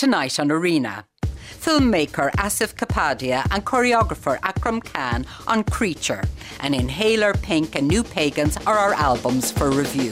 tonight on Arena. Filmmaker Asif Kapadia and choreographer Akram Khan on Creature, and Inhaler, Pink, and New Pagans are our albums for review.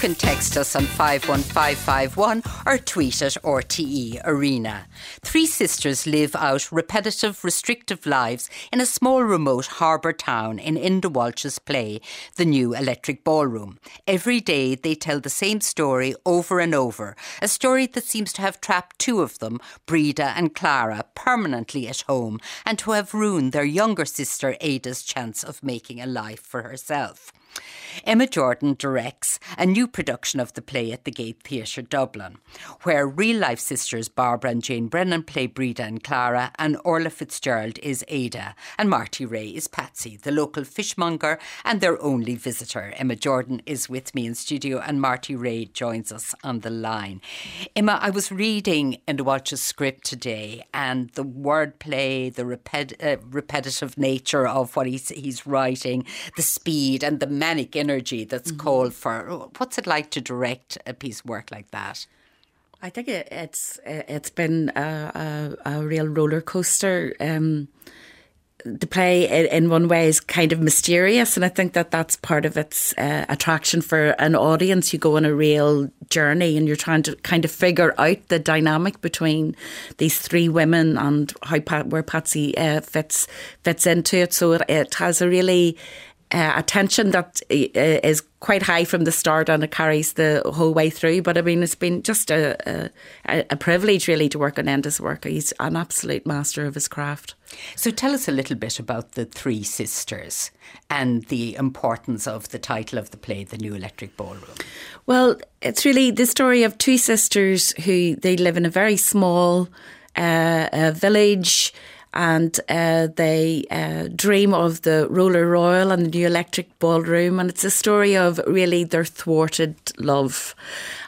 Can text us on 51551 or tweet at RTE Arena. Three sisters live out repetitive, restrictive lives in a small, remote harbour town in Enda Walsh's play, The New Electric Ballroom. Every day they tell the same story over and over, a story that seems to have trapped two of them, Breda and Clara, permanently at home and to have ruined their younger sister Ada's chance of making a life for herself. Emma Jordan directs a new production of the play at the Gate Theatre Dublin, where real life sisters Barbara and Jane Brennan play Breda and Clara, and Orla Fitzgerald is Ada, and Marty Rea is Patsy, the local fishmonger and their only visitor. Emma Jordan is with me in studio, and Marty Rea joins us on the line. Emma, I was reading Enda Walsh's script today, and the wordplay, the repet- uh, repetitive nature of what he's, he's writing, the speed and the manic energy that's mm-hmm. called for. What's it like to direct a piece of work like that? I think it's it's been a, a, a real roller coaster. Um, the play in one way is kind of mysterious and i think that that's part of its uh, attraction for an audience you go on a real journey and you're trying to kind of figure out the dynamic between these three women and how Pat, where patsy uh, fits fits into it so it, it has a really uh, attention that uh, is quite high from the start and it carries the whole way through. But I mean, it's been just a, a, a privilege really to work on Enda's work. He's an absolute master of his craft. So tell us a little bit about the three sisters and the importance of the title of the play, The New Electric Ballroom. Well, it's really the story of two sisters who they live in a very small uh, village and uh, they uh, dream of the Roller Royal and the new electric ballroom. And it's a story of really their thwarted love.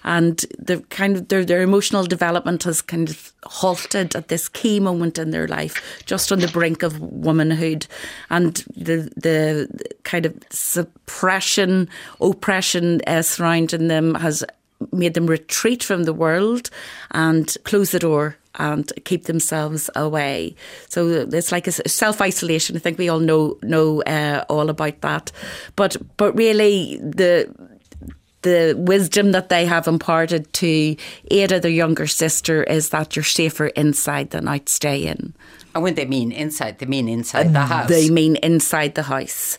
And the kind of their, their emotional development has kind of halted at this key moment in their life, just on the brink of womanhood. And the, the kind of suppression, oppression uh, surrounding them has made them retreat from the world and close the door and keep themselves away. So it's like a self isolation. I think we all know know uh, all about that. But but really the the wisdom that they have imparted to Ada, their younger sister, is that you're safer inside than out staying. And when they mean inside, they mean inside the house. They mean inside the house.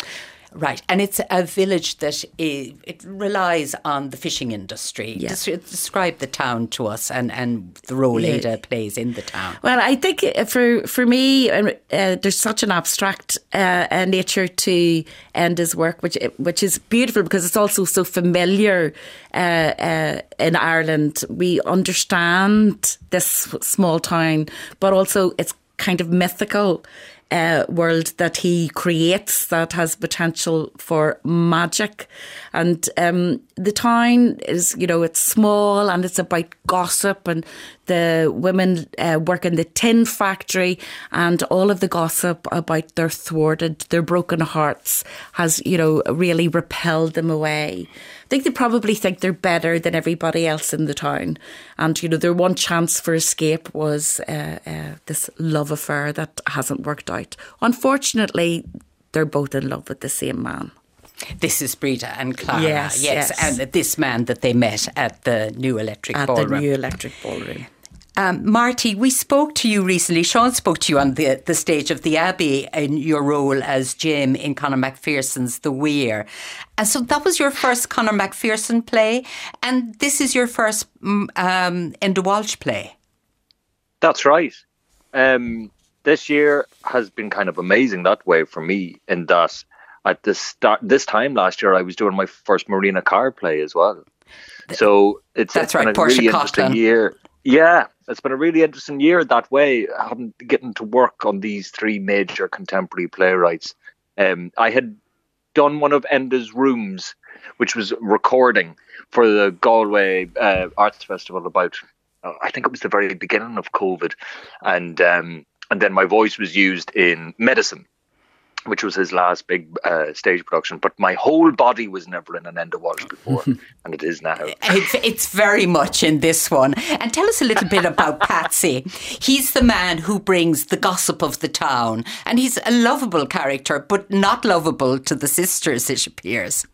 Right, and it's a village that it, it relies on the fishing industry. Yeah. Des- describe the town to us and, and the role yeah. Ada plays in the town. Well, I think uh, for for me, uh, uh, there's such an abstract uh, uh, nature to Enda's work, which which is beautiful because it's also so familiar uh, in Ireland. We understand this small town, but also it's kind of mythical uh, world that he creates that has potential for magic. And um, the town is, you know, it's small and it's about gossip and the women uh, work in the tin factory and all of the gossip about their thwarted, their broken hearts has, you know, really repelled them away. I think they probably think they're better than everybody else in the town. And, you know, their one chance for escape was uh, uh, this love affair that hasn't worked out. Unfortunately, they're both in love with the same man. This is Breda and Clara. Yes, yes, yes, and this man that they met at the new electric at ballroom. the new electric ballroom. Um, Marty, we spoke to you recently. Sean spoke to you on the, the stage of the Abbey in your role as Jim in Conor McPherson's The Weir. And so that was your first Conor McPherson play, and this is your first mm, um, Enda Walsh play. That's right. Um, this year has been kind of amazing that way for me in that at this start this time last year I was doing my first Marina Carr play as well. So it's, That's it's right, been a Portia really interesting year. Yeah, it's been a really interesting year that way, having getting to work on these three major contemporary playwrights. Um, I had done one of Enda's rooms, which was recording for the Galway uh, Arts Festival about I think it was the very beginning of COVID, and um, and then my voice was used in medicine which was his last big uh, stage production. But my whole body was never in an Enda Walsh before, and it is now. It's, it's, very much in this one. And tell us a little bit about Patsy. He's the man who brings the gossip of the town, and he's a lovable character, but not lovable to the sisters, it appears.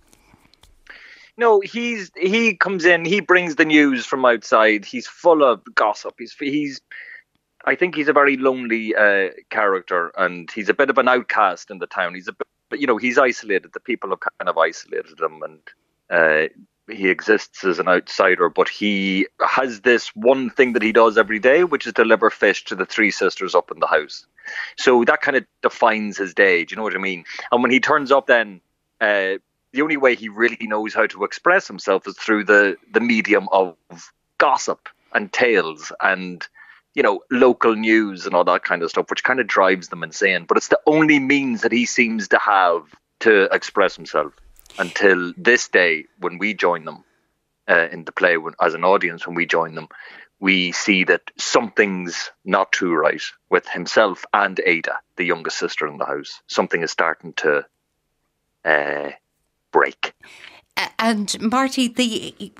No, he's he comes in. He brings the news from outside. He's full of gossip. He's he's I think he's a very lonely uh, character, and he's a bit of an outcast in the town. He's a bit, you know, he's isolated. The people have kind of isolated him, and uh, he exists as an outsider. But he has this one thing that he does every day, which is deliver fish to the three sisters up in the house. So that kind of defines his day. Do you know what I mean? And when he turns up, then. Uh, the only way he really knows how to express himself is through the, the medium of gossip and tales and you know, local news and all that kind of stuff, which kind of drives them insane. But it's the only means that he seems to have to express himself until this day when we join them uh, in the play when, as an audience. When we join them, we see that something's not too right with himself and Ada, the youngest sister in the house. Something is starting to uh, break. And Marty, the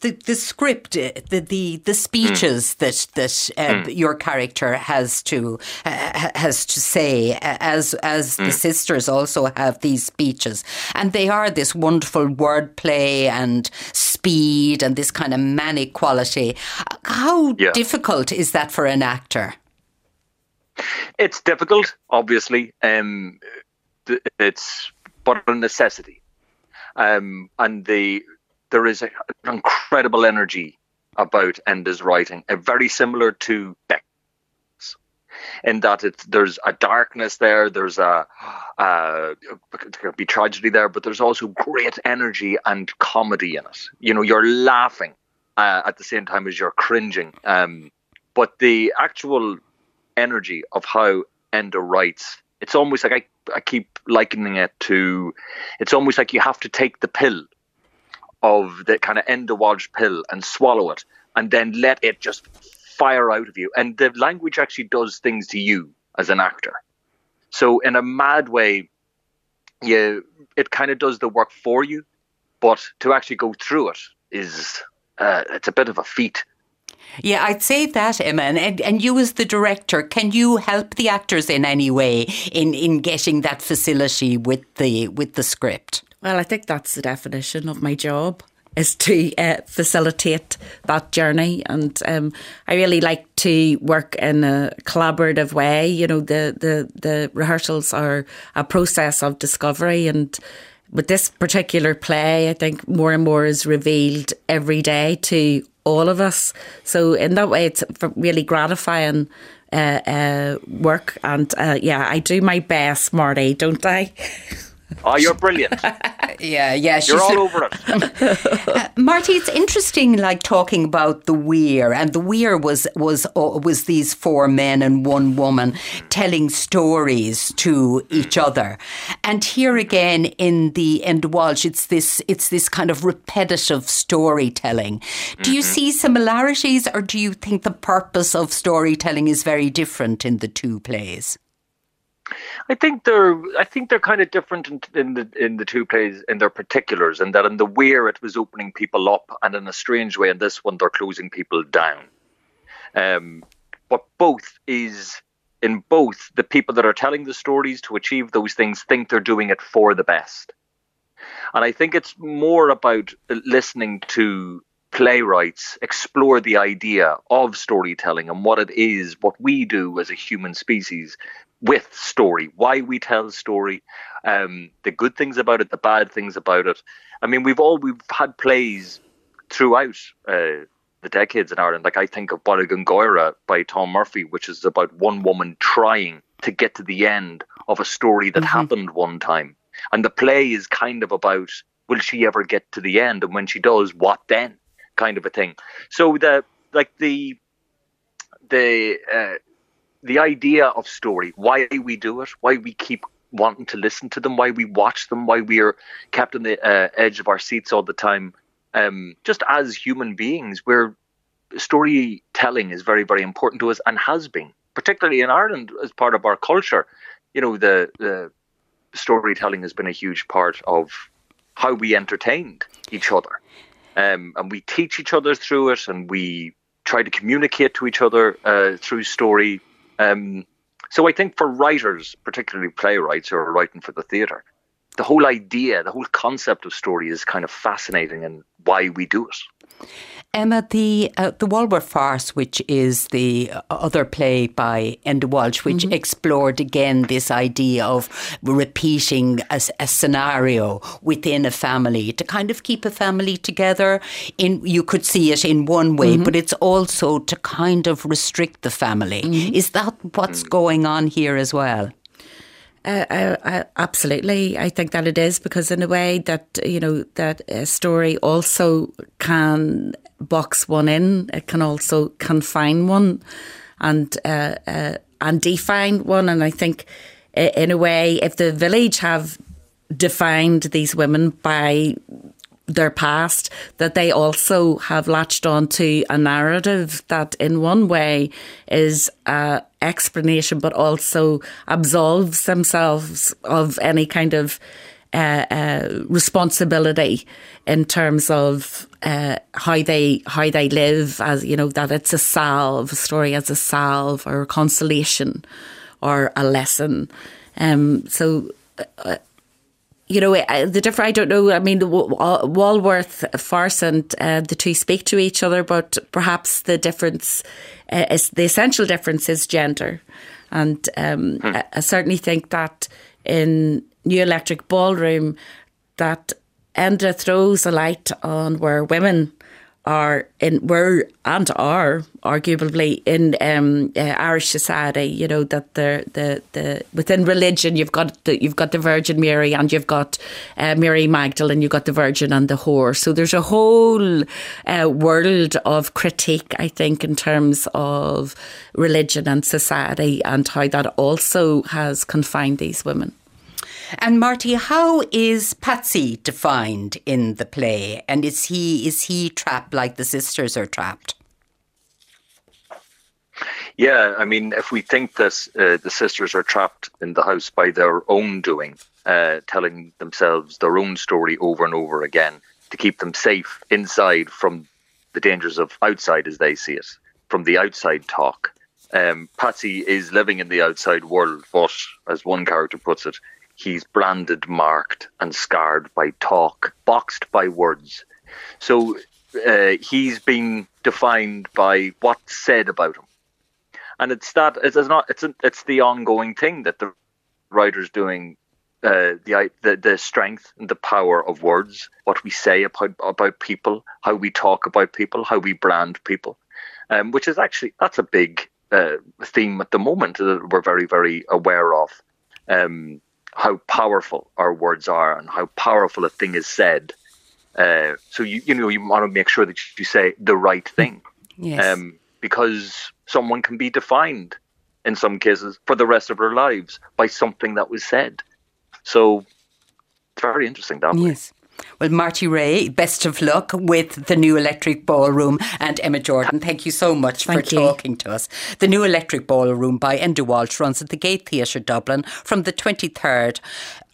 the, the script, uh, the the, the speeches mm. that that uh, mm. your character has to uh, has to say, as as mm. the sisters also have these speeches, and they are this wonderful wordplay and speed and this kind of manic quality. How yeah. difficult is that for an actor? It's difficult, obviously. Um, it's but a necessity, um, and the there is an incredible energy about Enda's writing, very similar to Beck's, in that there's a darkness there, there's a uh, there be tragedy there, but there's also great energy and comedy in it. You know, you're laughing uh, at the same time as you're cringing. Um, but the actual energy of how Enda writes, it's almost like I, I keep likening it to, it's almost like you have to take the pill of the kind of Enda Walsh pill and swallow it and then let it just fire out of you. And the language actually does things to you as an actor. So in a mad way, you it kind of does the work for you, but to actually go through it is uh, it's a bit of a feat. Yeah, I'd say that, Emma. And, and you, as the director, can you help the actors in any way in, in getting that facility with the with the script? Well, I think that's the definition of my job is to uh, facilitate that journey. And um, I really like to work in a collaborative way. You know, the, the, the rehearsals are a process of discovery. And with this particular play, I think more and more is revealed every day to all of us. So, in that way, it's really gratifying. Uh, uh, work and uh, yeah, I do my best, Marty, don't I? Oh, you're brilliant. yeah, yeah. You're all over it. uh, Marty, it's interesting, like talking about the weir, and the weir was was uh, was these four men and one woman telling stories to each other, and here again in the Enda Walsh, it's this it's this kind of repetitive storytelling. Do mm-hmm. you see similarities, or do you think the purpose of storytelling is very different in the two plays? I think they're I think they're kind of different in, in, the in the two plays in their particulars, and that in the Weir it was opening people up, and in a strange way in this one they're closing people down. Um, but both is in both the people that are telling the stories to achieve those things think they're doing it for the best, and I think it's more about listening to playwrights explore the idea of storytelling and what it is, what we do as a human species with story, why we tell story, um, the good things about it, the bad things about it. I mean, we've all we've had plays throughout uh, the decades in Ireland. Like I think of Góire by Tom Murphy, which is about one woman trying to get to the end of a story that mm-hmm. happened one time, and the play is kind of about will she ever get to the end, and when she does, what then, kind of a thing. So the like the the uh, the idea of story, why we do it, why we keep wanting to listen to them, why we watch them, why we are kept on the uh, edge of our seats all the time. Um, just as human beings, we're storytelling is very, very important to us and has been, particularly in Ireland as part of our culture. You know, the, the storytelling has been a huge part of how we entertained each other. Um, and we teach each other through it and we try to communicate to each other uh, through story. Um, so I think for writers, particularly playwrights who are writing for the theatre, the whole idea, the whole concept of story is kind of fascinating and why we do it. Emma, the uh, the Walworth Farce, which is the other play by Enda Walsh, which mm-hmm. explored again this idea of repeating a, a, scenario within a family to kind of keep a family together. In you could see it in one way, mm-hmm. but it's also to kind of restrict the family. Mm-hmm. Is that what's going on here as well? Uh, uh, uh, absolutely, I think that it is because in a way that you know that a story also can box one in, it can also confine one, and uh, uh, and define one. And I think, in a way, if the village have defined these women by their past, that they also have latched onto a narrative that, in one way, is a explanation, but also absolves themselves of any kind of uh, uh, responsibility in terms of uh, how they how they live, as you know, that it's a salve, a story as a salve or a consolation or a lesson. Um, so uh, you know, the different, I don't know, I mean, Walworth, Farce and uh, the two speak to each other, but perhaps the difference, uh, is, the essential difference is gender. And um, hmm. I, I certainly think that in New Electric Ballroom, that Enda throws a light on where women are in were and are arguably in um, uh, Irish society. You know that the the the within religion you've got the, you've got the Virgin Mary and you've got uh, Mary Magdalene. You've got the Virgin and the whore. So there's a whole uh, world of critique, I think, in terms of religion and society and how that also has confined these women. And Marty, how is Patsy defined in the play? And is he is he trapped like the sisters are trapped? Yeah, I mean, if we think that uh, the sisters are trapped in the house by their own doing, uh, telling themselves their own story over and over again to keep them safe inside from the dangers of outside as they see it, from the outside talk. Um, Patsy is living in the outside world, but as one character puts it, he's branded, marked, and scarred by talk, boxed by words. So uh, he's been defined by what's said about him, and it's that it's, not it's a, it's the ongoing thing that the writer's doing. Uh, the, the the strength and the power of words, what we say about about people, how we talk about people, how we brand people, um, which is actually that's a big uh, theme at the moment that we're very very aware of. Um, how powerful our words are and how powerful a thing is said. Uh, so you you know you want to make sure that you say the right thing, yes. um, because someone can be defined in some cases for the rest of their lives by something that was said. So it's very interesting that yes. Well, Marty Rea, best of luck with the new Electric Ballroom and Emma Jordan. Thank you so much Thank for you. talking to us. The new Electric Ballroom by Enda Walsh runs at the Gate Theatre Dublin from the 23rd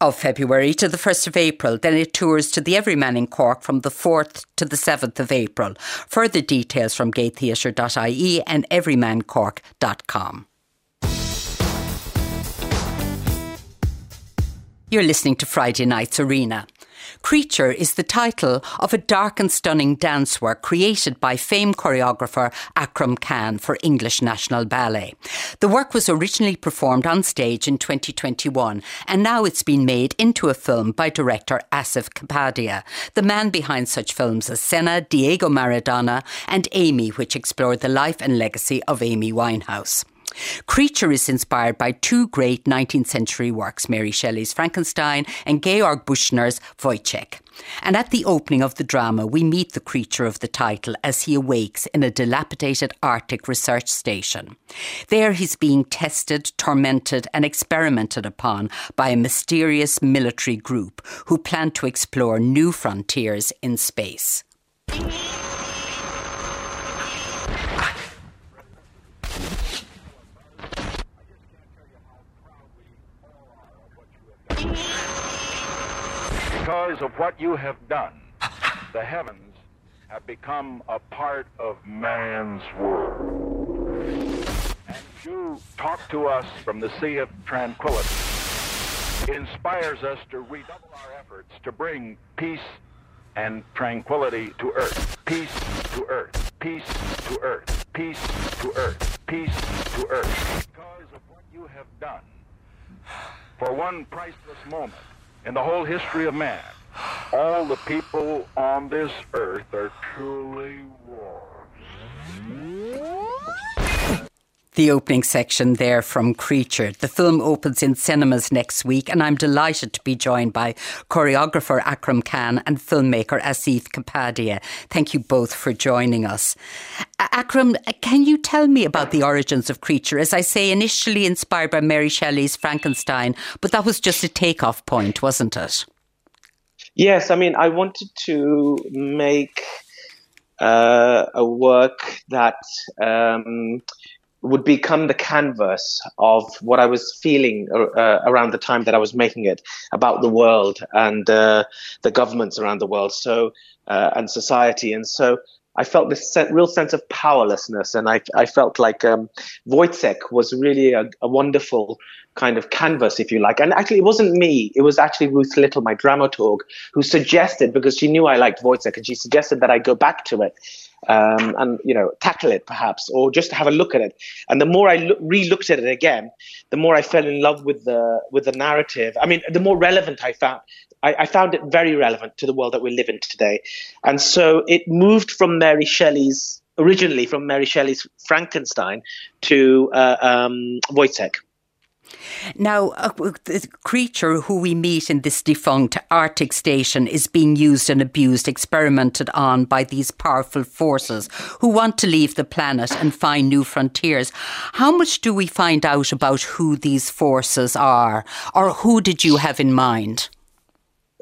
of February to the 1st of April. Then it tours to the Everyman in Cork from the 4th to the 7th of April. Further details from gatetheatre.ie and everymancork.com. You're listening to Friday Night's Arena. Creature is the title of a dark and stunning dance work created by famed choreographer Akram Khan for English National Ballet. The work was originally performed on stage in 2021 and now it's been made into a film by director Asif Kapadia, the man behind such films as Senna, Diego Maradona and Amy, which explored the life and legacy of Amy Winehouse. Creature is inspired by two great 19th century works, Mary Shelley's Frankenstein and Georg Büchner's Woyzeck. And at the opening of the drama, we meet the creature of the title as he awakes in a dilapidated Arctic research station. There he's being tested, tormented, and experimented upon by a mysterious military group who plan to explore new frontiers in space. Because of what you have done, the heavens have become a part of man's world. And you talk to us from the Sea of Tranquility. It inspires us to redouble our efforts to bring peace and tranquility to earth. Peace to earth. Peace to earth. Peace to earth. Peace to earth. Because of what you have done for one priceless moment in the whole history of man, all the people on this earth are truly the opening section there from Creature. The film opens in cinemas next week, and I'm delighted to be joined by choreographer Akram Khan and filmmaker Asif Kapadia. Thank you both for joining us. Akram, can you tell me about the origins of Creature? As I say, initially inspired by Mary Shelley's Frankenstein, but that was just a takeoff point, wasn't it? Yes, I mean, I wanted to make uh, a work that. Um, would become the canvas of what I was feeling uh, uh, around the time that I was making it about the world and uh, the governments around the world, so uh, and society, and so I felt this real sense of powerlessness, and I, I felt like um, was really a, a, wonderful kind of canvas, if you like. And actually, it wasn't me; it was actually Ruth Little, my dramaturg, who suggested because she knew I liked Woyzeck, and she suggested that I go back to it um, and you know tackle it perhaps or just have a look at it. And the more i lo- re-looked at it again the more i fell in love with the with the narrative. I mean the more relevant i found I, I found it very relevant to the world that we live in today. And so it moved from mary shelley's originally from mary shelley's frankenstein to uh, um, woyzeck now, uh, the creature who we meet in this defunct Arctic station is being used and abused, experimented on by these powerful forces who want to leave the planet and find new frontiers. How much do we find out about who these forces are, or who did you have in mind?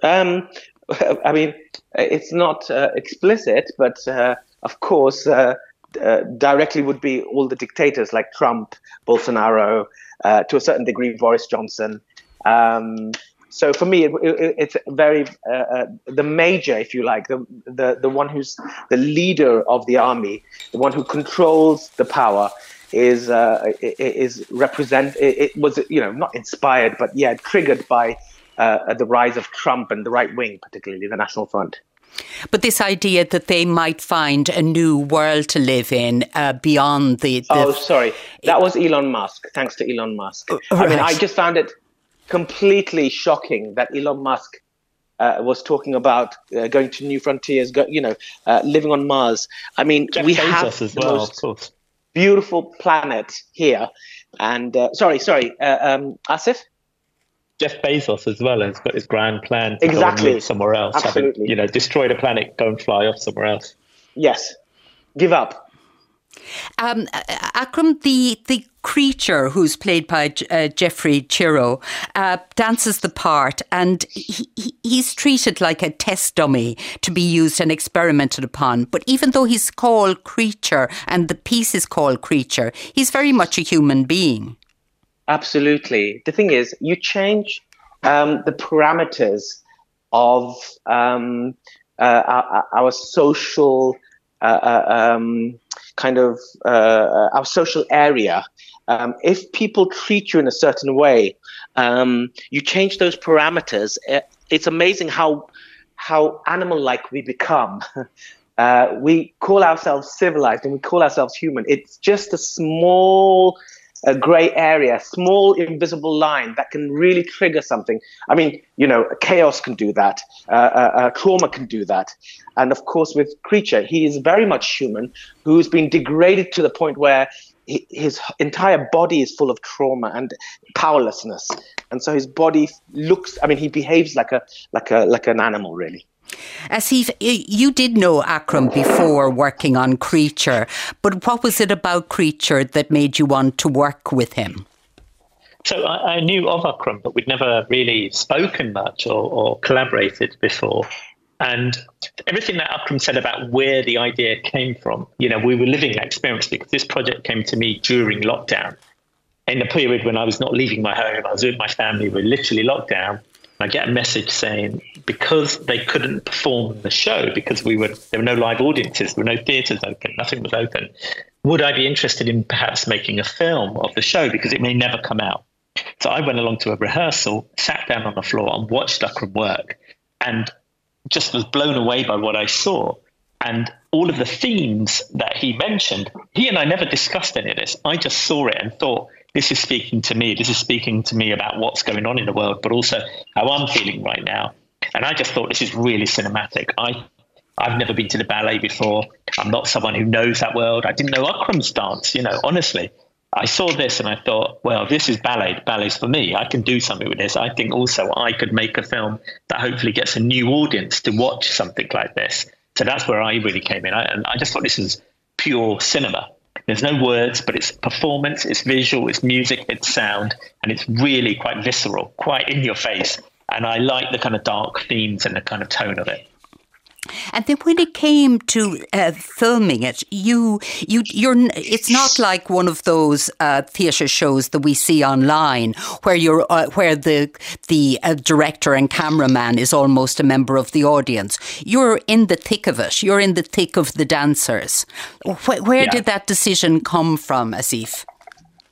Um, I mean, it's not uh, explicit, but uh, of course, uh, uh, directly would be all the dictators like Trump, Bolsonaro, uh, to a certain degree, Boris Johnson. Um, so for me, it, it, it's very uh, uh, the major, if you like, the, the the one who's the leader of the army, the one who controls the power, is uh, is represent. It, was you know not inspired, but yeah, triggered by uh, the rise of Trump and the right wing, particularly the National Front. But this idea that they might find a new world to live in uh, beyond the, the, Oh, sorry. That was Elon Musk. Thanks to Elon Musk. Right. I mean, I just found it completely shocking that Elon Musk uh, was talking about uh, going to new frontiers, go, you know, uh, living on Mars. I mean, Jeff we Bezos have as the well, most beautiful planet here. And uh, sorry, sorry, uh, um, Asif? Jeff Bezos as well has got his grand plan to exactly. go somewhere else. Absolutely. Having, you know, destroy the planet, go and fly off somewhere else. Yes. Give up. Um, Akram, the the creature who's played by uh, Jeffrey Cirio uh, dances the part, and he, he's treated like a test dummy to be used and experimented upon. But even though he's called creature and the piece is called creature, he's very much a human being. Absolutely. The thing is, you change um, the parameters of um, uh, our, our, social uh, uh um, kind of uh, uh, our social area. Um, if people treat you in a certain way, um, you change those parameters. It's amazing how how animal-like we become. Uh, we call ourselves civilized and we call ourselves human. It's just a small a gray area, small invisible line that can really trigger something. I mean, you know, chaos can do that, uh, uh, uh, trauma can do that. And of course, with Creature, he is very much human who's been degraded to the point where he, his entire body is full of trauma and powerlessness. And so his body looks, I mean, he behaves like a, like a, like an animal, really. Asif, you did know Akram before working on Creature, but what was it about Creature that made you want to work with him? So I, I knew of Akram, but we'd never really spoken much or, or collaborated before. And everything that Akram said about where the idea came from, you know, we were living that experience because this project came to me during lockdown. In the period when I was not leaving my home, I was with my family, we were literally locked down. I get a message saying because they couldn't perform the show because we were there were no live audiences, there were no theatres open, nothing was open. Would I be interested in perhaps making a film of the show because it may never come out? So I went along to a rehearsal, sat down on the floor, and watched Akram work, and just was blown away by what I saw. And all of the themes that he mentioned, he and I never discussed any of this. I just saw it and thought, this is speaking to me. This is speaking to me about what's going on in the world, but also how I'm feeling right now. And I just thought this is really cinematic. I I've never been to the ballet before. I'm not someone who knows that world. I didn't know Akram's dance, you know, honestly. I saw this and I thought, well, this is ballet. Ballet's for me. I can do something with this. I think also I could make a film that hopefully gets a new audience to watch something like this. So that's where I really came in. I, and I just thought this was pure cinema. There's no words, but it's performance, it's visual, it's music, it's sound, and it's really quite visceral, quite in your face. And I like the kind of dark themes and the kind of tone of it. And then when it came to uh, filming it, you you you're it's not like one of those uh, theatre shows that we see online where you're uh, where the the uh, director and cameraman is almost a member of the audience. You're in the thick of it. You're in the thick of the dancers. Where, where yeah. did that decision come from, Asif?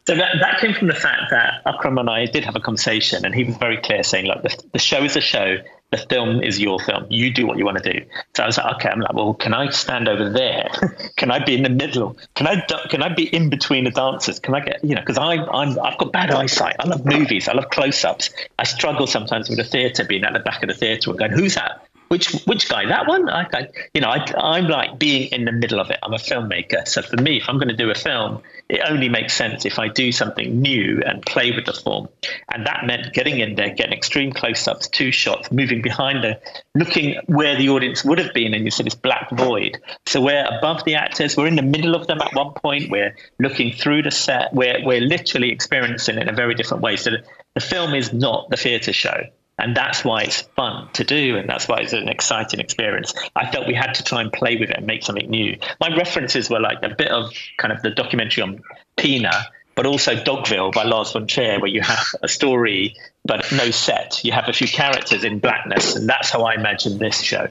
So that, that came from the fact that Akram and I did have a conversation, and he was very clear, saying, "Look, the, the show is a show the film is your film. You do what you want to do. So I was like, okay, I'm like, well, can I stand over there? can I be in the middle? Can I can I be in between the dancers? Can I get you know? Because I'm I'm I've got bad eyesight. I love movies. I love close ups. I struggle sometimes with the theatre, being at the back of the theatre and going, who's that? Which which guy? That one? I, I you know, I, am like being in the middle of it. I'm a filmmaker, so for me, if I'm going to do a film, it only makes sense if I do something new and play with the form. And that meant getting in there, getting extreme close-ups, two shots, moving behind the, looking where the audience would have been, and you see this black void. So we're above the actors, we're in the middle of them at one point. We're looking through the set. We're we're literally experiencing it in a very different way. So the, the film is not the theatre show and that's why it's fun to do and that's why it's an exciting experience. I felt we had to try and play with it and make something new. My references were like a bit of kind of the documentary on pina but also dogville by lars von trier where you have a story but no set. You have a few characters in blackness and that's how i imagine this show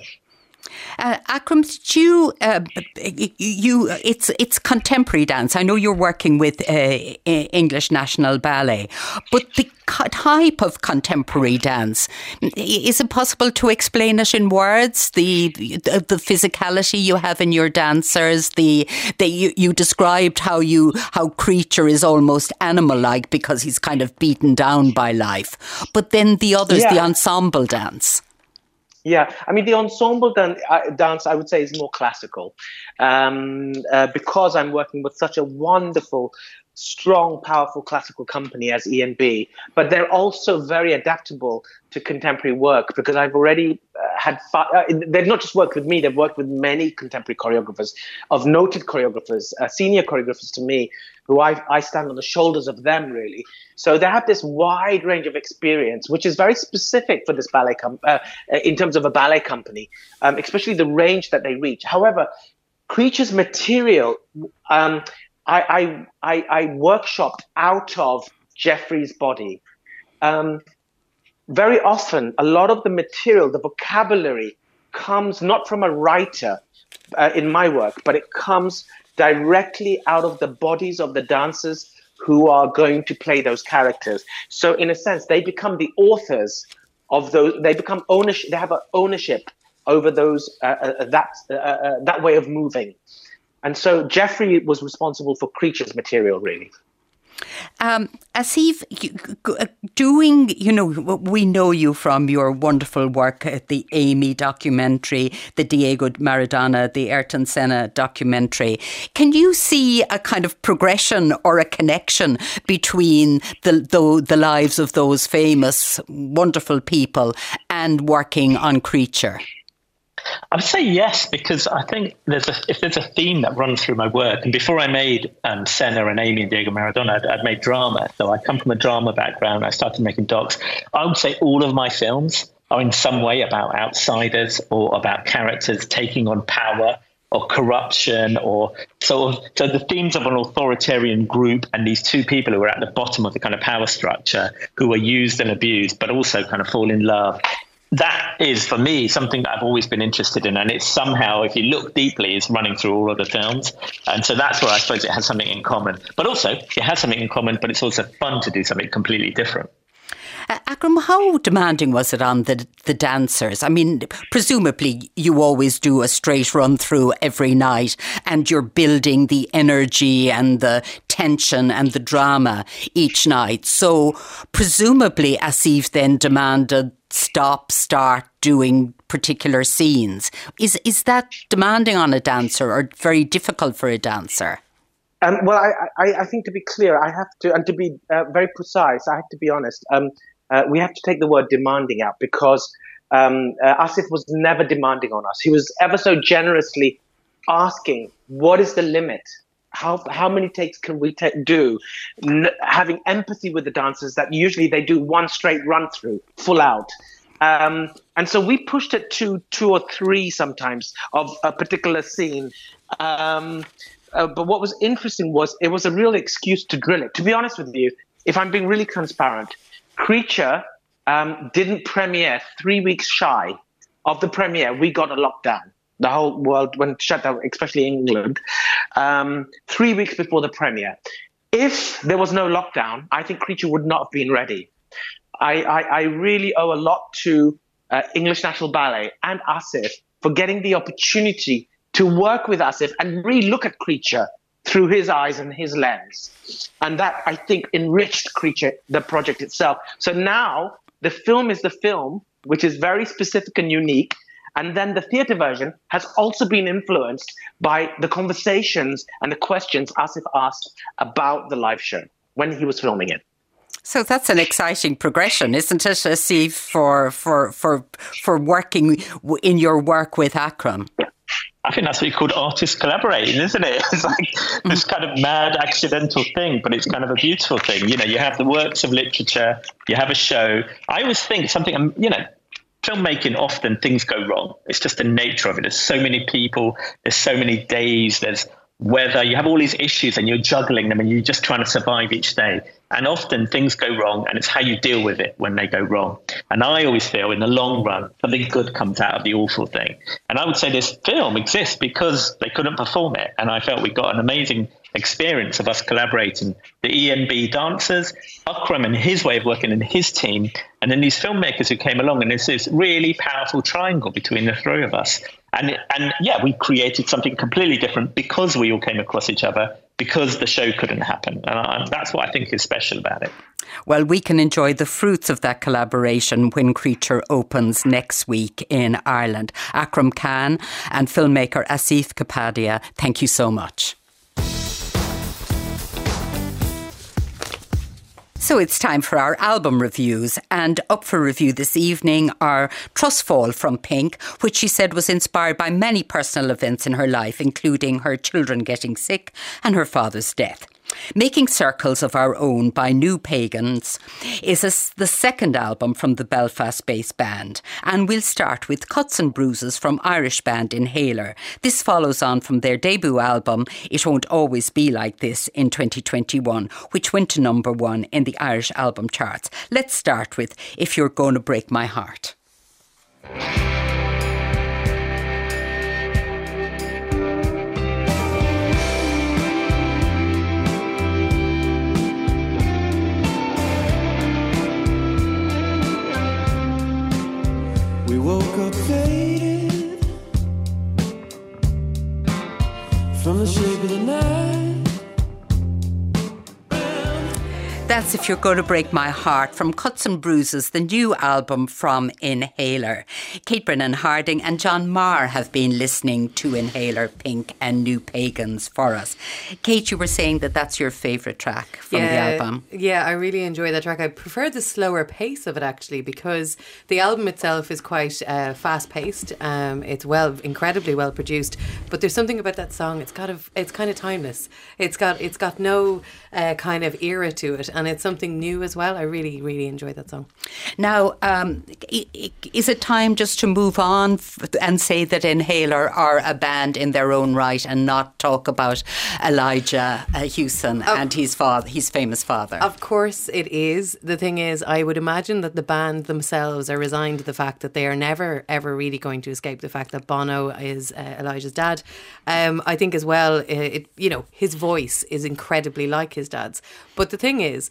uh, Akram, did you, uh, you, it's, it's contemporary dance. I know you're working with uh, English National Ballet, but the type of contemporary dance, is it possible to explain it in words? The, the, the physicality you have in your dancers, the, the you, you described how you, how Creature is almost animal-like because he's kind of beaten down by life. But then the others, yeah. the ensemble dance. Yeah, I mean the ensemble dan- uh, dance I would say is more classical, um, uh, because I'm working with such a wonderful, strong, powerful classical company as ENB. But they're also very adaptable to contemporary work because I've already uh, had. Fa- uh, they've not just worked with me; they've worked with many contemporary choreographers, of noted choreographers, uh, senior choreographers to me, who I, I stand on the shoulders of them really. So they have this wide range of experience, which is very specific for this ballet com- uh, in terms of a ballet company, um, especially the range that they reach. However, creatures material, um, I, I, I, I workshopped out of Jeffrey's body. Um, very often, a lot of the material, the vocabulary, comes not from a writer uh, in my work, but it comes directly out of the bodies of the dancers who are going to play those characters. So in a sense, they become the authors of those. They become ownership. They have an ownership over those uh, uh, that uh, uh, that way of moving. And so Jeffrey was responsible for creatures material, really. Um, Asif, uh, doing, you know, we know you from your wonderful work at the Amy documentary, the Diego Maradona, the Ayrton Senna documentary. Can you see a kind of progression or a connection between the, the, the lives of those famous, wonderful people and working on Creature? I would say yes because I think there's a, if there's a theme that runs through my work, and before I made um, Senna and Amy and Diego Maradona, I'd, I'd, made drama. So I come from a drama background. I started making docs. I would say all of my films are in some way about outsiders or about characters taking on power or corruption or sort of so the themes of an authoritarian group and these two people who are at the bottom of the kind of power structure who are used and abused but also kind of fall in love that is for me something that I've always been interested in, and it's somehow, if you look deeply, is running through all of the films, and so that's where I suppose it has something in common. But also, it has something in common, but it's also fun to do something completely different. Uh, Akram, how demanding was it on the the dancers? I mean, presumably you always do a straight run through every night, and you're building the energy and the tension and the drama each night. So presumably, Asif then demanded stop, start doing particular scenes. Is is that demanding on a dancer or very difficult for a dancer? Um, well, I, I, I, think to be clear, I have to, and to be uh, very precise, I have to be honest. Um, uh, we have to take the word demanding out because um, uh, Asif was never demanding on us. He was ever so generously asking, "What is the limit? How how many takes can we do?" N- having empathy with the dancers that usually they do one straight run through, full out. Um, and so we pushed it to two or three sometimes of a particular scene. Um, uh, but what was interesting was it was a real excuse to drill it. To be honest with you, if I'm being really transparent, Creature um, didn't premiere three weeks shy of the premiere. We got a lockdown. The whole world went shut down, especially England, um, three weeks before the premiere. If there was no lockdown, I think Creature would not have been ready. I, I, I really owe a lot to uh, English National Ballet and Asif for getting the opportunity to work with Asif and really look at Creature through his eyes and his lens. And that, I think, enriched Creature, the project itself. So now the film is the film, which is very specific and unique. And then the theatre version has also been influenced by the conversations and the questions Asif asked about the live show when he was filming it. So that's an exciting progression, isn't it, Asif, for for for for working in your work with Akram? I think that's what you call artists collaborating, isn't it? It's like this kind of mad accidental thing, but it's kind of a beautiful thing. You know, you have the works of literature, you have a show. I always think something, um, you know, filmmaking often things go wrong. It's just the nature of it. There's so many people, there's so many days, there's weather, you have all these issues and you're juggling them and you're just trying to survive each day. And often things go wrong, and it's how you deal with it when they go wrong. And I always feel in the long run, something good comes out of the awful thing. And I would say this film exists because they couldn't perform it. And I felt we got an amazing experience of us collaborating the ENB dancers, Akram and his way of working and his team, and then these filmmakers who came along. And there's this really powerful triangle between the three of us. And, and yeah, we created something completely different because we all came across each other because the show couldn't happen. And I, that's what I think is special about it. Well, we can enjoy the fruits of that collaboration when Creature opens next week in Ireland. Akram Khan and filmmaker Asif Kapadia, thank you so much. So it's time for our album reviews. And up for review this evening are Trustfall from Pink, which she said was inspired by many personal events in her life, including her children getting sick and her father's death. Making Circles of Our Own by New Pagans is a, the second album from the Belfast based band, and we'll start with Cuts and Bruises from Irish band Inhaler. This follows on from their debut album, It Won't Always Be Like This, in 2021, which went to number one in the Irish album charts. Let's start with If You're Gonna Break My Heart. Woke up faded from the shape of the night. That's If You're Going to Break My Heart from Cuts and Bruises, the new album from Inhaler. Kate Brennan Harding and John Marr have been listening to Inhaler, Pink, and New Pagans for us. Kate, you were saying that that's your favourite track from yeah, the album. Yeah, I really enjoy that track. I prefer the slower pace of it actually because the album itself is quite uh, fast paced. Um, it's well, incredibly well produced, but there's something about that song. It's got a, it's kind of timeless. It's got, it's got no uh, kind of era to it and it's something new as well. I really, really enjoy that song. Now, um, is it time just to move on and say that Inhaler are a band in their own right and not talk about Elijah uh, Hewson oh, and his father, his famous father? Of course, it is. The thing is, I would imagine that the band themselves are resigned to the fact that they are never, ever really going to escape the fact that Bono is uh, Elijah's dad. Um, I think as well, it, it, you know, his voice is incredibly like his dad's. But the thing is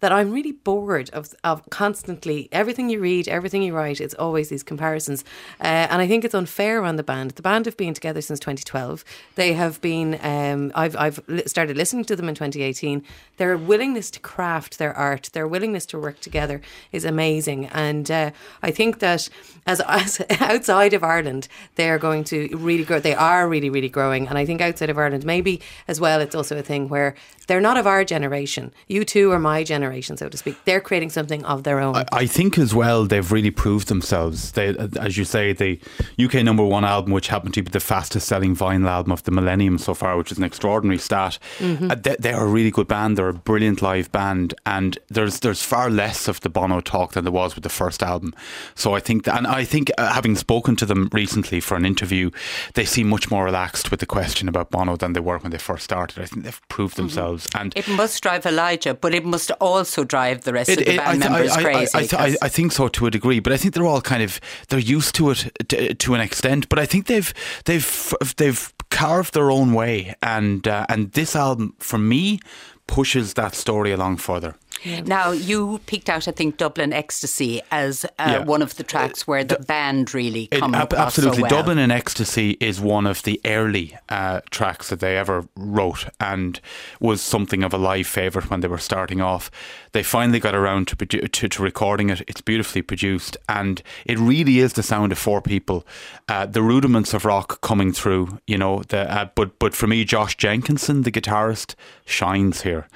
that I'm really bored of, of constantly everything you read, everything you write, it's always these comparisons. Uh, and I think it's unfair on the band. The band have been together since 2012. They have been, um, I've, I've started listening to them in 2018. Their willingness to craft their art, their willingness to work together is amazing. And uh, I think that as, as outside of Ireland, they are going to really grow. They are really, really growing. And I think outside of Ireland, maybe as well, it's also a thing where they're not of our generation. U2 are my generation, so to speak. They're creating something of their own. I, I think as well they've really proved themselves. They, as you say, the UK number one album, which happened to be the fastest selling vinyl album of the millennium so far, which is an extraordinary stat. Mm-hmm. Uh, they, they, are a really good band. They're a brilliant live band, and there's there's far less of the Bono talk than there was with the first album. So I think, that, and I think uh, having spoken to them recently for an interview, they seem much more relaxed with the question about Bono than they were when they first started. I think they've proved mm-hmm. themselves, mm-hmm. and it must drive Elijah, but it must also drive the rest it, of the band I, members I, crazy. I, I, think so to a degree, but I think they're all kind of they're used to it to, to an extent. But I think they've they've they've carved their own way, and uh, and this album for me pushes that story along further. Yeah. Now, you picked out, I think, Dublin Ecstasy as uh, yeah. one of the tracks where the, band really come it, Absolutely. So well. Dublin in Ecstasy is one of the early uh, tracks that they ever wrote and was something of a live favourite when they were starting off. They finally got around to, to, to, recording it. It's beautifully produced and it really is the sound of four people. Uh, the rudiments of rock coming through, you know. The, uh, but, but for me, Josh Jenkinson, the guitarist, shines here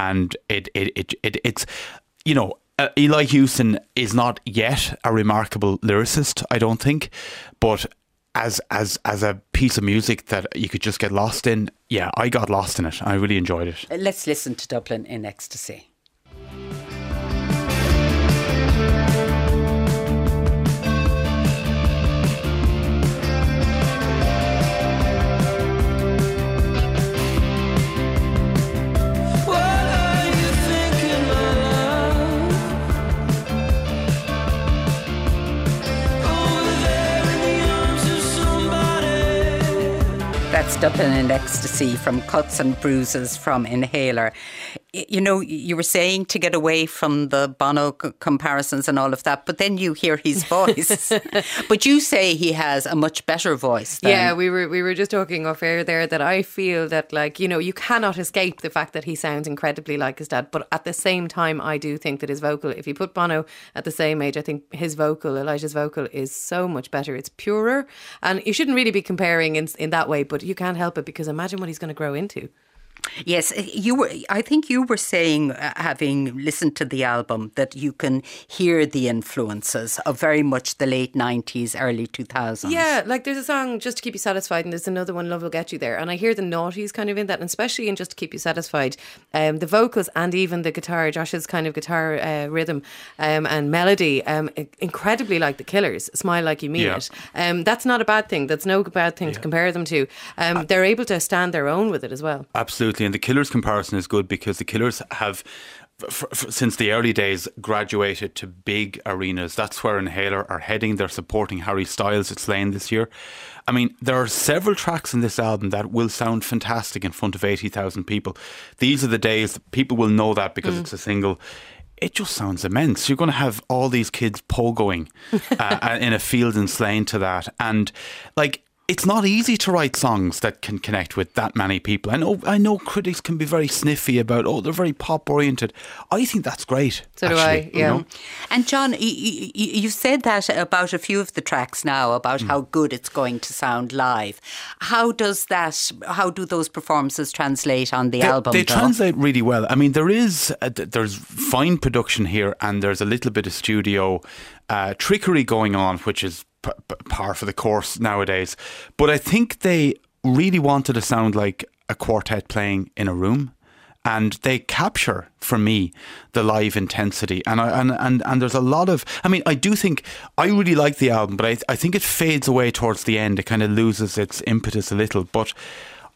and it it it, it it's you know uh, Eli Hewson is not yet a remarkable lyricist, I don't think, but as as as a piece of music that you could just get lost in, yeah, I got lost in it. I really enjoyed it. Let's listen to Dublin in ecstasy. Dublin in an Ecstasy from Cuts and Bruises from Inhaler you know, you were saying to get away from the Bono c- comparisons and all of that, but then you hear his voice. but you say he has a much better voice. Than... Yeah, we were we were just talking off air there that I feel that like you know you cannot escape the fact that he sounds incredibly like his dad, but at the same time, I do think that his vocal, if you put Bono at the same age, I think his vocal, Elijah's vocal, is so much better. It's purer, and you shouldn't really be comparing in in that way, but you can't help it because imagine what he's going to grow into. Yes, eh, you were. I think you were saying, uh, having listened to the album, that you can hear the influences of very much the late nineties, early two thousands. Yeah, like there's a song "Just to Keep You Satisfied," and there's another one, "Love Will Get You There," and I hear the naughties kind of in that, and especially in "Just to Keep You Satisfied," um, the vocals and even the guitar, Josh's kind of guitar uh, rhythm um, and melody, um, incredibly like the Killers. "Smile Like You Mean yeah. It." Um, that's not a bad thing. That's no bad thing yeah. to compare them to. Um, they're able to stand their own with it as well. Absolutely absolutely. And the Killers comparison is good because the Killers have since the early days graduated to big arenas. That's where Inhaler are heading. They're supporting Harry Styles at Slane this year. I mean, there are several tracks in this album that will sound fantastic in front of 80,000 people. These are the days people will know that because mm. it's a single it just sounds immense. You're going to have all these kids pogoing uh, in a field in Slane to that. And like, it's not easy to write songs that can connect with that many people. I know I know critics can be very sniffy about oh they're very pop oriented. I think that's great. So actually, do I. Yeah. You know? And John, you, you, said that about a few of the tracks now about mm. how good it's going to sound live. How does that? How do those performances translate on the they, album? They though? translate really well. I mean, there is a, there's fine production here, and there's a little bit of studio uh, trickery going on, which is p- par for the course nowadays. But I think they really wanted to sound like a quartet playing in a room. and they capture for me the live intensity. And I and and, and there's a lot of. I mean, I do think I really like the album, but I I think it fades away towards the end. It kind of loses its impetus a little, but.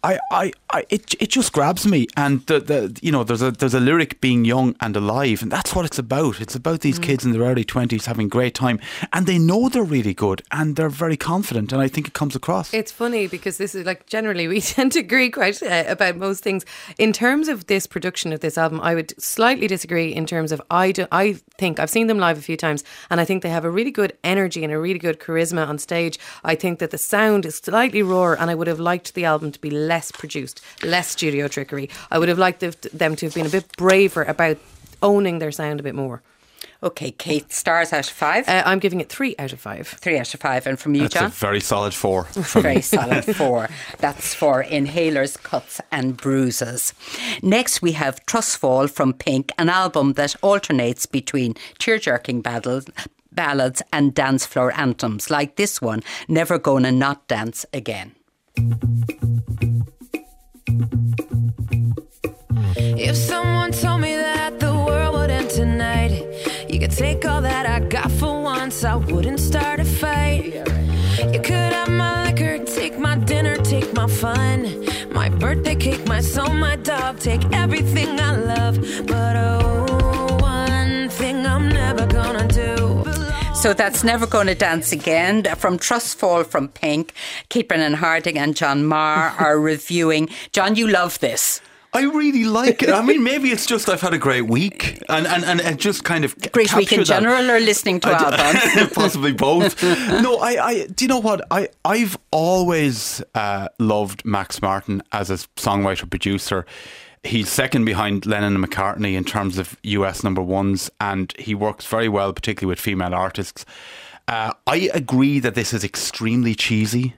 I, I, I, it, it just grabs me, and the, the, you know, there's a, there's a lyric being young and alive, and that's what it's about. It's about these mm. kids in their early twenties having great time, and they know they're really good, and they're very confident, and I think it comes across. It's funny because this is like generally we tend to agree quite uh, about most things. In terms of this production of this album, I would slightly disagree. In terms of I, do, I think I've seen them live a few times, and I think they have a really good energy and a really good charisma on stage. I think that the sound is slightly raw, and I would have liked the album to be less less produced, less studio trickery. I would have liked them to have been a bit braver about owning their sound a bit more. Okay, Kate, stars out of five. Uh, I'm giving it three out of five. Three out of five. And from you, That's John? a very solid four. very solid four. That's for inhalers, cuts, and bruises. Next, we have Trustfall from Pink, an album that alternates between tear jerking battles, ballads and dance floor anthems like this one, Never Gonna Not Dance Again. If someone told me that the world would end tonight, you could take all that I got for once, I wouldn't start a fight. You could have my liquor, take my dinner, take my fun, my birthday cake, my soul, my dog, take everything I love. But oh, one thing I'm never gonna do. So that's Never Gonna Dance Again from Trustfall from Pink. Kate Brennan Harding and John Meagher are reviewing. John, you love this. I really like it. I mean, maybe it's just I've had a great week and, and, and it just kind of great week in that. general or listening to albums. possibly both. No, I, I, do you know what? I, I've always uh, loved Max Martin as a songwriter producer. He's second behind Lennon and McCartney in terms of US number ones, and he works very well, particularly with female artists. Uh, I agree that this is extremely cheesy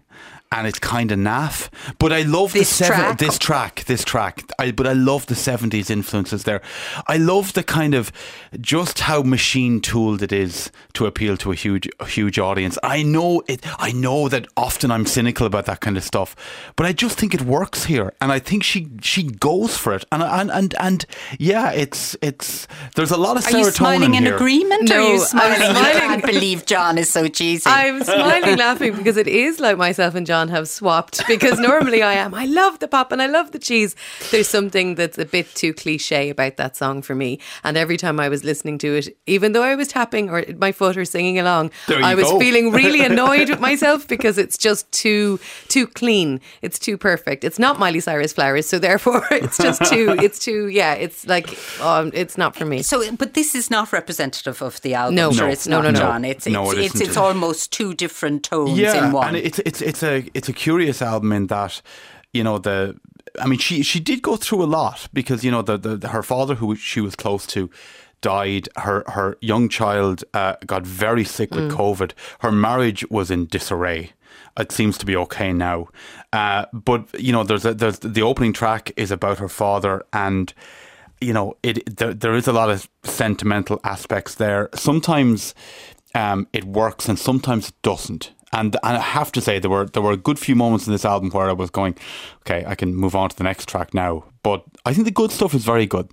and it's kind of naff. But I love this the seven, track. this track, this track. I, but I love the seventies influences there. I love the kind of just how machine tooled it is to appeal to a huge, a huge audience. I know it. I know that often I'm cynical about that kind of stuff, but I just think it works here, and I think she she goes for it. And and and and yeah, it's it's there's a lot of serotonin Are you smiling in here. agreement? No, or are you I'm smiling? smiling. I can't believe John is so cheesy. I'm smiling laughing because it is like myself and John have swapped because normally I am. I love the pop and I love the cheese. There's something that's a bit too cliche about that song for me. And every time I was listening to it, even though I was tapping or my foot or singing along, I was go. feeling really annoyed with myself because it's just too too clean. It's too perfect. It's not Miley Cyrus flowers, so therefore it's just too it's too yeah, it's like um, it's not for me. So, but this is not representative of the album. No. sure No. it's No, not, no, no. John. It's it's No, it it's, it's almost two different tones yeah, in one. and it's it's it's a it's a curious album in that you know the. I mean, she she did go through a lot because you know the, the her father, who she was close to, died. Her her young child uh, got very sick with COVID. Her marriage was in disarray. It seems to be okay now, uh, but you know, there's a, there's the opening track is about her father and you know, it there, there is a lot of sentimental aspects there. Sometimes um, it works, and sometimes it doesn't. And and I have to say there were there were a good few moments in this album where I was going, okay, I can move on to the next track now. But I think the good stuff is very good.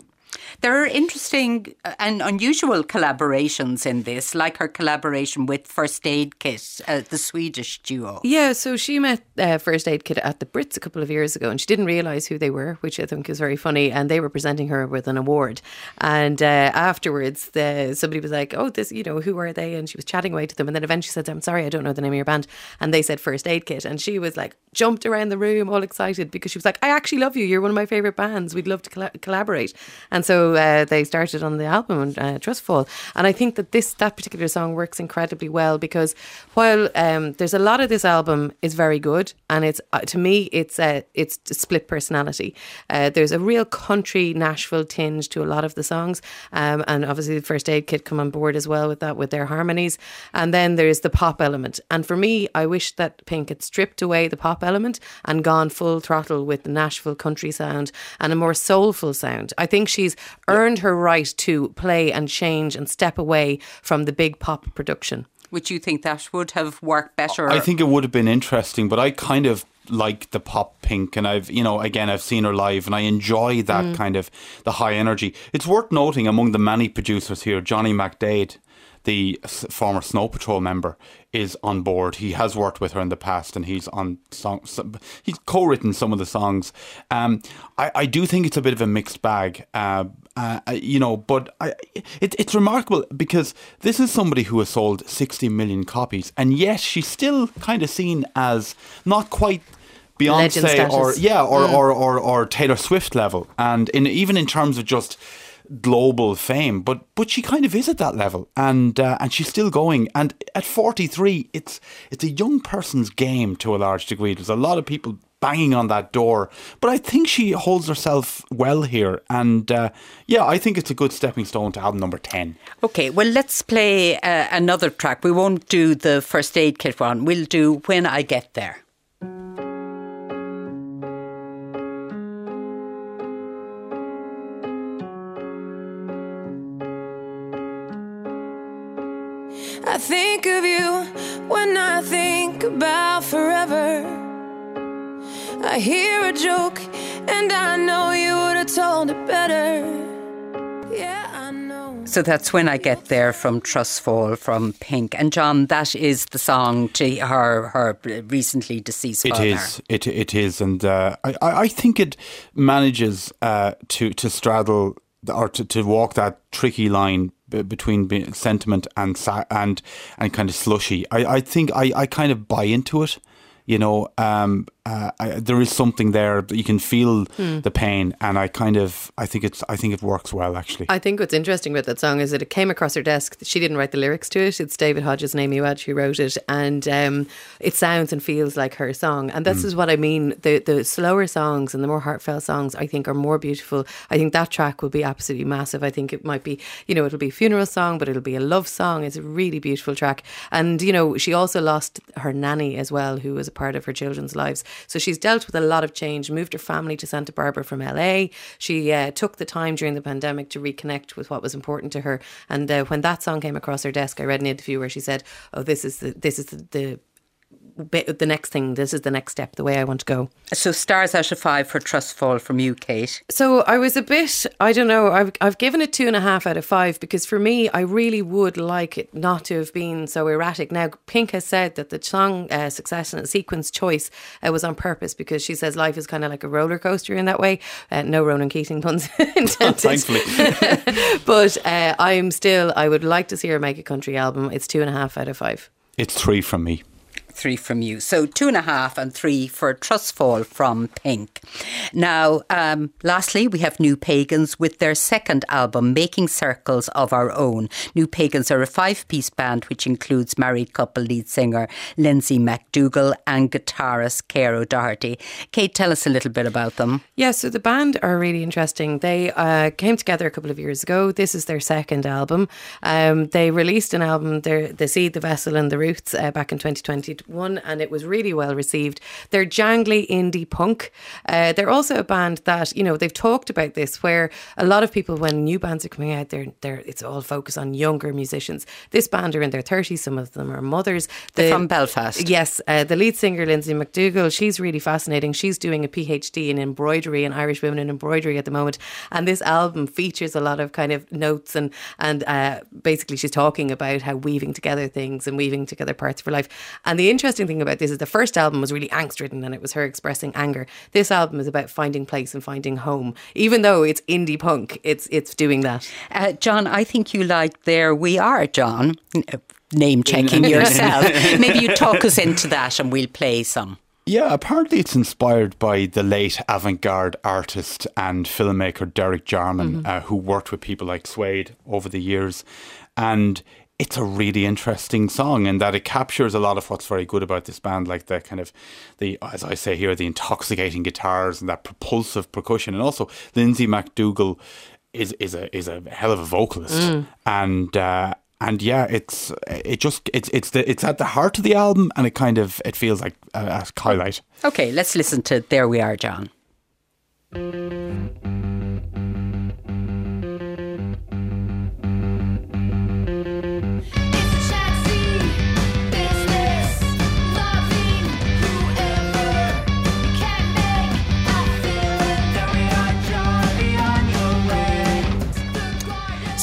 There are interesting and unusual collaborations in this, like her collaboration with First Aid Kit, uh, the Swedish duo. Yeah, so she met uh, First Aid Kit at the Brits a couple of years ago, and she didn't realise who they were, which I think is very funny. And they were presenting her with an award. And uh, afterwards, the, somebody was like, "Oh, this, you know, who are they?" And she was chatting away to them, and then eventually said, "I'm sorry, I don't know the name of your band." And they said First Aid Kit, and she was like, jumped around the room, all excited because she was like, "I actually love you. You're one of my favorite bands. We'd love to colla- collaborate." And so uh, they started on the album, uh, Trustfall. And I think that this that particular song works incredibly well because while um, there's a lot of this album is very good, and it's uh, to me it's a it's a split personality. Uh, there's a real country Nashville tinge to a lot of the songs, um, and obviously the First Aid Kit come on board as well with that with their harmonies. And then there's the pop element. And for me, I wish that Pink had stripped away the pop element and gone full throttle with the Nashville country sound and a more soulful sound. I think she's earned her right to play and change and step away from the big pop production. Would you think that would have worked better? I think it would have been interesting, but I kind of like the pop pink and I've you know again I've seen her live and I enjoy that Mm. kind of the high energy. It's worth noting among the many producers here Johnny McDaid the s- former Snow Patrol member is on board. He has worked with her in the past, and he's on song. He's co-written some of the songs. Um, I, I do think it's a bit of a mixed bag. Uh, uh, you know, but I, it, it's remarkable because this is somebody who has sold 60 million copies, and yet she's still kind of seen as not quite Beyonce or yeah or, or, or, or Taylor Swift level, and in even in terms of just global fame, but but she kind of is at that level, and uh, and she's still going. And at 43, it's it's a young person's game to a large degree. There's a lot of people banging on that door, but I think she holds herself well here, and uh, yeah, I think it's a good stepping stone to album number 10. Okay, well, let's play uh, another track. We won't do the first aid kit one. We'll do When I Get There. Think of you when I think about forever. I hear a joke and I know you would have told it better. Yeah, I know. So that's When I Get There from Trustfall from Pink. And John, that is the song to her, her recently deceased It father. is. It it is, and uh, I I I think it manages uh, to to straddle or to, to walk that tricky line b- between sentiment and and and kind of slushy. I I think I I kind of buy into it. You know, um, uh, I, there is something there that you can feel Hmm. the pain, and I kind of I think it's I think it works well actually. I think what's interesting about that song is that it came across her desk. She didn't write the lyrics to it. It's David Hodges and Amy Wadge who wrote it, and um, it sounds and feels like her song. And this Mm. is what I mean. The the slower songs and the more heartfelt songs, I think, are more beautiful. I think that track will be absolutely massive. I think it might be, you know, it'll be a funeral song, but it'll be a love song. It's a really beautiful track. And you know, she also lost her nanny as well, who was a part of her children's lives. So she's dealt with a lot of change. Moved her family to Santa Barbara from LA. She uh, took the time during the pandemic to reconnect with what was important to her. And uh, when that song came across her desk, I read an interview where she said, "Oh, this is the this is the." the the next thing this is the next step the way i want to go So stars out of five for Trustfall from you, Kate. so I was a bit, I don't know, I've, I've given it two and a half out of five because for me, I really would like it not to have been so erratic. Now, Pink has said that the song uh, success and sequence choice uh, was on purpose because she says life is kind of like a roller coaster in that way. Uh, no Ronan Keating puns intended. Thankfully. but uh, I'm still, I would like to see her make a country album. It's two and a half out of five. It's three from me. Three from you. So two and a half and three for Trustfall from Pink. Now, um, lastly, we have New Pagans with their second album, Making Circles of Our Own. New Pagans are a five piece band which includes married couple lead singer Lindsay McDougall and guitarist Cahir O'Doherty. Kate, tell us a little bit about them. Yeah, so the band are really interesting. They uh, came together a couple of years ago. This is their second album. Um, they released an album, their, The Seed, The Vessel, and The Roots, uh, back in 2021, and it was really well received. They're jangly indie punk. Uh, they're also a band that, you know, they've talked about this where a lot of people, when new bands are coming out, they're, they're, it's all focused on younger musicians. This band are in their 30s, some of them are mothers. They're The- from Belfast. Yes, uh, the lead singer Lindsay McDougall, she's really fascinating. She's doing a PhD in embroidery and Irish women in embroidery at the moment, and this album features a lot of kind of notes and and uh, basically she's talking about how weaving together things and weaving together parts of her life. And the interesting thing about this is the first album was really angst ridden and it was her expressing anger. This album is about finding place and finding home, even though it's indie punk. It's it's doing that. Uh, John, I think you like There We Are, John. Uh, Name checking yourself. Maybe you talk us into that and we'll play some. Yeah, apparently it's inspired by the late avant garde artist and filmmaker Derek Jarman, uh, who worked with people like Suede over the years. And it's a really interesting song in that it captures a lot of what's very good about this band, like the kind of the, as I say here, the intoxicating guitars and that propulsive percussion, and also Lindsay McDougall is is a is a hell of a vocalist, and uh, and yeah, it's it just it's it's the it's at the heart of the album, and it kind of it feels like a, a highlight. Okay, let's listen to There We Are, John.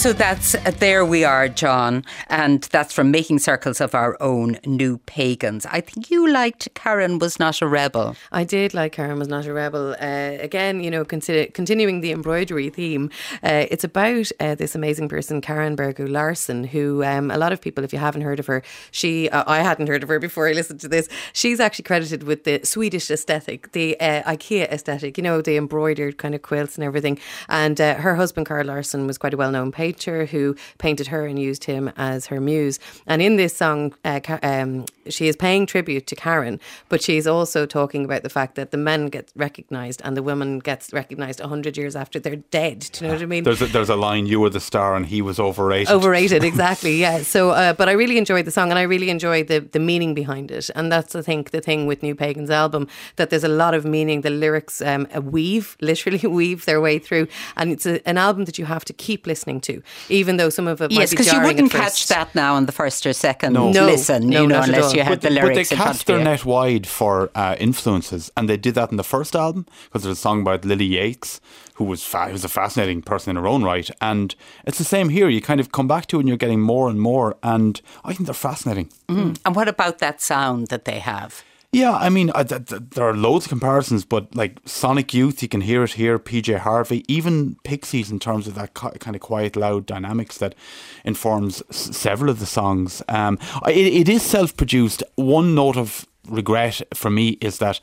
So that's there we are, John, and that's from Making Circles of Our Own New Pagans. I think you liked Karen was not a rebel. I did like Karen was not a rebel. Uh, again, you know, consider, continuing the embroidery theme, uh, it's about uh, this amazing person, Karin Bergöö Larsson, who um, a lot of people, if you haven't heard of her, she uh, I hadn't heard of her before I listened to this. She's actually credited with the Swedish aesthetic, the uh, IKEA aesthetic, you know, the embroidered kind of quilts and everything. And uh, her husband, Carl Larsson, was quite a well known painter who painted her and used him as her muse. And in this song, uh, um, she is paying tribute to Karen, but she's also talking about the fact that the men get recognised and the women gets recognised hundred years after they're dead. Do you know what I mean? There's a, there's a line: "You were the star, and he was overrated." Overrated, exactly. Yeah. So, uh, but I really enjoyed the song, and I really enjoyed the the meaning behind it. And that's I think the thing with New Pagan's album that there's a lot of meaning. The lyrics um, weave, literally weave their way through, and it's a, an album that you have to keep listening to even though some of it yes, because you wouldn't catch that now on the first or second no. listen, no, you know, unless you had but, the lyrics. But they cast their net wide for uh, influences, and they did that in the first album because there's a song about Lily Yeats, who was fa- who was a fascinating person in her own right, and it's the same here. You kind of come back to it, and you're getting more and more, and I think they're fascinating. Mm. And what about that sound that they have? Yeah, I mean, uh, th- th- there are loads of comparisons, but like Sonic Youth, you can hear it here, PJ Harvey, even Pixies in terms of that kind of quiet, loud dynamics that informs s- several of the songs. Um, it, it is self produced. One note of regret for me is that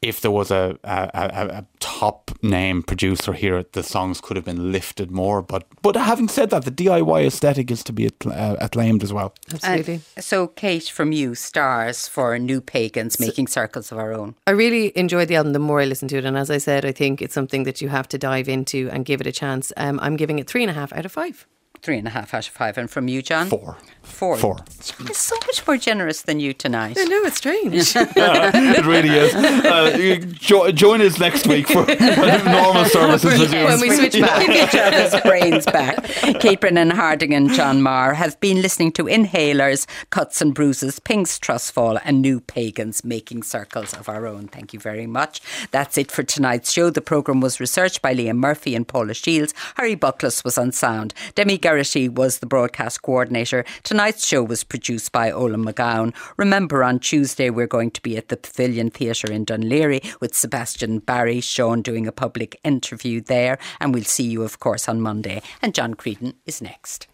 if there was a, a, a, a, top name producer here, the songs could have been lifted more. But but having said that, the DIY aesthetic is to be uh, acclaimed as well. Absolutely. Uh, so, Kate, from you, stars for New Pagans, making circles of our own. I really enjoyed the album the more I listened to it, and as I said, I think it's something that you have to dive into and give it a chance. Um, I'm giving it three and a half out of five. Three and a half out of five. And from you, John? Four. Four. Four. It's so much more generous than you tonight. I know, it's strange. it really is. Uh, jo- join us next week for normal services. when we switch back. Give each other's brains back. Kate Brennan Harding and John Meagher have been listening to Inhalers, Cuts and Bruises, Pink's Trustfall, and New Pagans making circles of our own. Thank you very much. That's it for tonight's show. The programme was researched by Liam Murphy and Paula Shields. Harry Buckles was on sound. Demi Garrity was the broadcast coordinator. Tonight's show was produced by Ola McGowan. Remember, on Tuesday, we're going to be at the Pavilion Theatre in Dún Laoghaire with Sebastian Barry, Sean doing a public interview there. And we'll see you, of course, on Monday. And John Creedon is next.